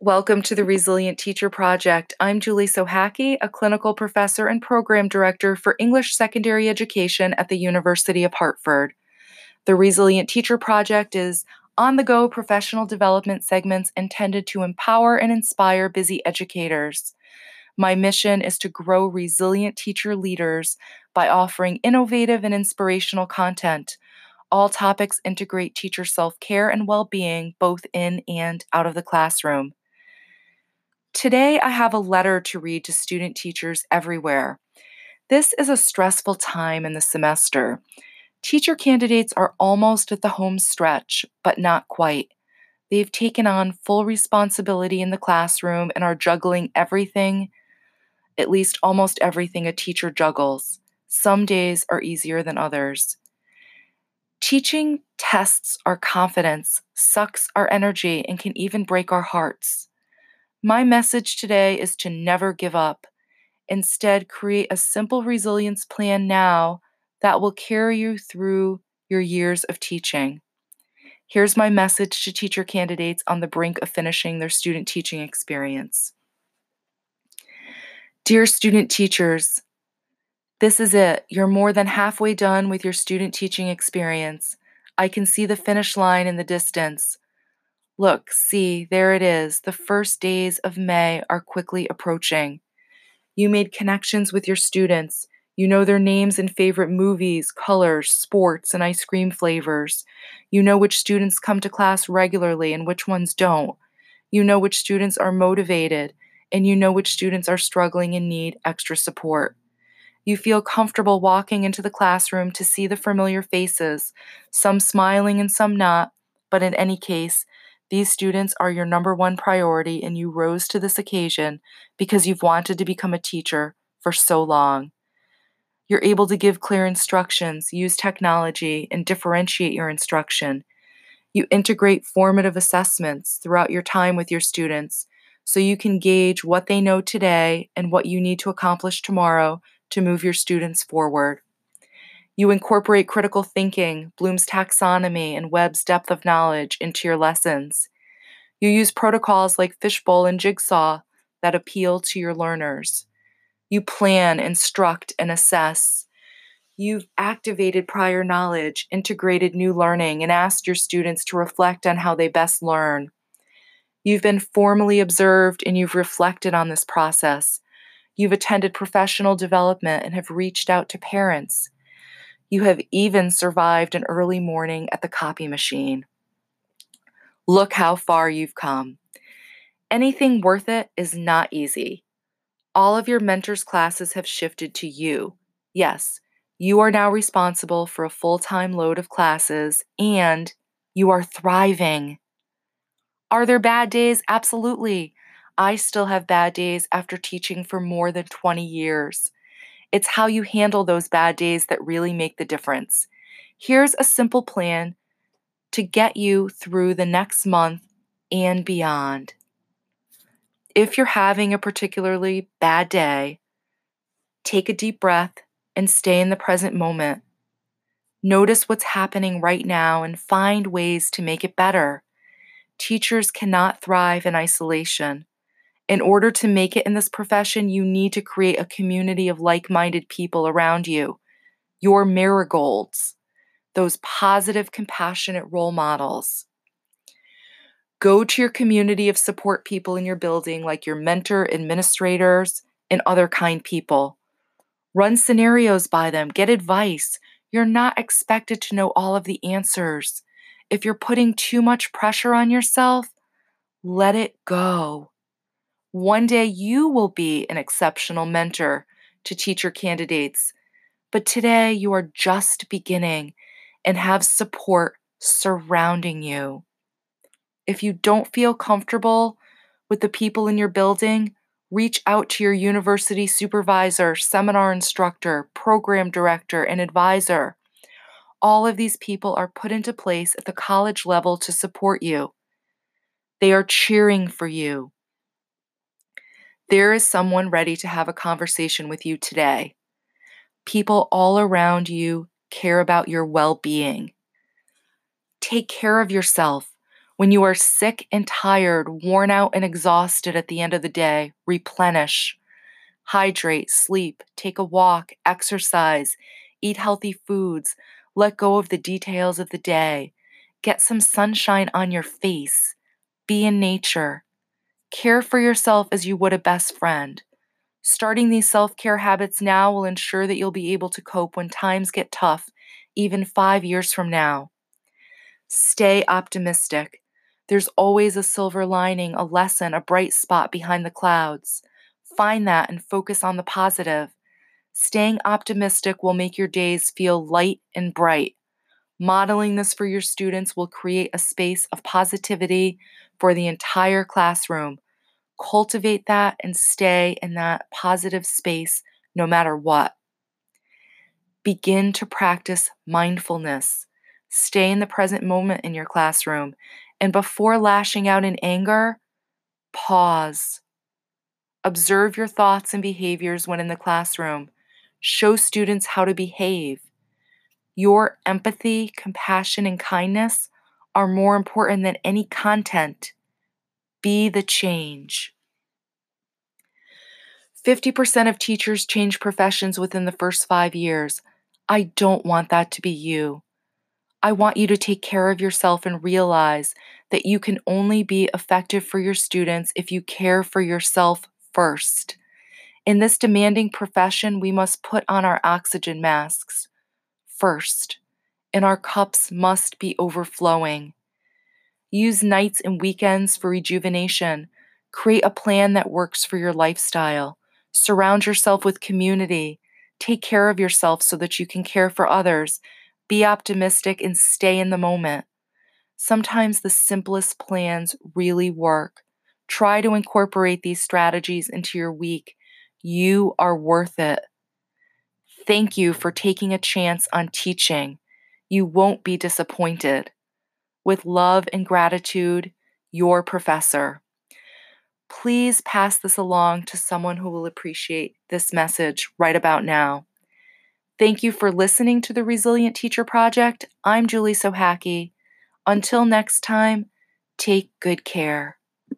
Welcome to the Resilient Teacher Project. I'm Julie Sochacki, a clinical professor and program director for English secondary education at the University of Hartford. The Resilient Teacher Project is on the go professional development segments intended to empower and inspire busy educators. My mission is to grow resilient teacher leaders by offering innovative and inspirational content. All topics integrate teacher self care and well being both in and out of the classroom. Today, I have a letter to read to student teachers everywhere. This is a stressful time in the semester. Teacher candidates are almost at the home stretch, but not quite. They've taken on full responsibility in the classroom and are juggling everything, at least almost everything a teacher juggles. Some days are easier than others. Teaching tests our confidence, sucks our energy, and can even break our hearts. My message today is to never give up. Instead, create a simple resilience plan now that will carry you through your years of teaching. Here's my message to teacher candidates on the brink of finishing their student teaching experience. Dear student teachers, this is it. You're more than halfway done with your student teaching experience. I can see the finish line in the distance. Look, see, there it is. The first days of May are quickly approaching. You made connections with your students. You know their names and favorite movies, colors, sports, and ice cream flavors. You know which students come to class regularly and which ones don't. You know which students are motivated, and you know which students are struggling and need extra support. You feel comfortable walking into the classroom to see the familiar faces, some smiling and some not, but in any case, these students are your number one priority, and you rose to this occasion because you've wanted to become a teacher for so long. You're able to give clear instructions, use technology, and differentiate your instruction. You integrate formative assessments throughout your time with your students so you can gauge what they know today and what you need to accomplish tomorrow to move your students forward. You incorporate critical thinking, Bloom's taxonomy, and Webb's depth of knowledge into your lessons. You use protocols like Fishbowl and Jigsaw that appeal to your learners. You plan, instruct, and assess. You've activated prior knowledge, integrated new learning, and asked your students to reflect on how they best learn. You've been formally observed and you've reflected on this process. You've attended professional development and have reached out to parents. You have even survived an early morning at the copy machine. Look how far you've come. Anything worth it is not easy. All of your mentors' classes have shifted to you. Yes, you are now responsible for a full time load of classes and you are thriving. Are there bad days? Absolutely. I still have bad days after teaching for more than 20 years. It's how you handle those bad days that really make the difference. Here's a simple plan to get you through the next month and beyond if you're having a particularly bad day, take a deep breath and stay in the present moment. Notice what's happening right now and find ways to make it better. Teachers cannot thrive in isolation. In order to make it in this profession, you need to create a community of like minded people around you, your marigolds, those positive, compassionate role models. Go to your community of support people in your building, like your mentor, administrators, and other kind people. Run scenarios by them, get advice. You're not expected to know all of the answers. If you're putting too much pressure on yourself, let it go. One day you will be an exceptional mentor to teacher candidates, but today you are just beginning and have support surrounding you. If you don't feel comfortable with the people in your building, reach out to your university supervisor, seminar instructor, program director, and advisor. All of these people are put into place at the college level to support you. They are cheering for you. There is someone ready to have a conversation with you today. People all around you care about your well being. Take care of yourself When you are sick and tired, worn out and exhausted at the end of the day, replenish. Hydrate, sleep, take a walk, exercise, eat healthy foods, let go of the details of the day, get some sunshine on your face, be in nature. Care for yourself as you would a best friend. Starting these self care habits now will ensure that you'll be able to cope when times get tough, even five years from now. Stay optimistic. There's always a silver lining, a lesson, a bright spot behind the clouds. Find that and focus on the positive. Staying optimistic will make your days feel light and bright. Modeling this for your students will create a space of positivity for the entire classroom. Cultivate that and stay in that positive space no matter what. Begin to practice mindfulness. Stay in the present moment in your classroom. And before lashing out in anger, pause. Observe your thoughts and behaviors when in the classroom. Show students how to behave. Your empathy, compassion, and kindness are more important than any content. Be the change. 50% of teachers change professions within the first five years. I don't want that to be you. I want you to take care of yourself and realize that you can only be effective for your students if you care for yourself first. In this demanding profession, we must put on our oxygen masks first, and our cups must be overflowing. Use nights and weekends for rejuvenation. Create a plan that works for your lifestyle. Surround yourself with community. Take care of yourself so that you can care for others. Be optimistic and stay in the moment. Sometimes the simplest plans really work. Try to incorporate these strategies into your week. You are worth it. Thank you for taking a chance on teaching. You won't be disappointed. With love and gratitude, your professor. Please pass this along to someone who will appreciate this message right about now. Thank you for listening to the Resilient Teacher Project. I'm Julie Sochacki. Until next time, take good care.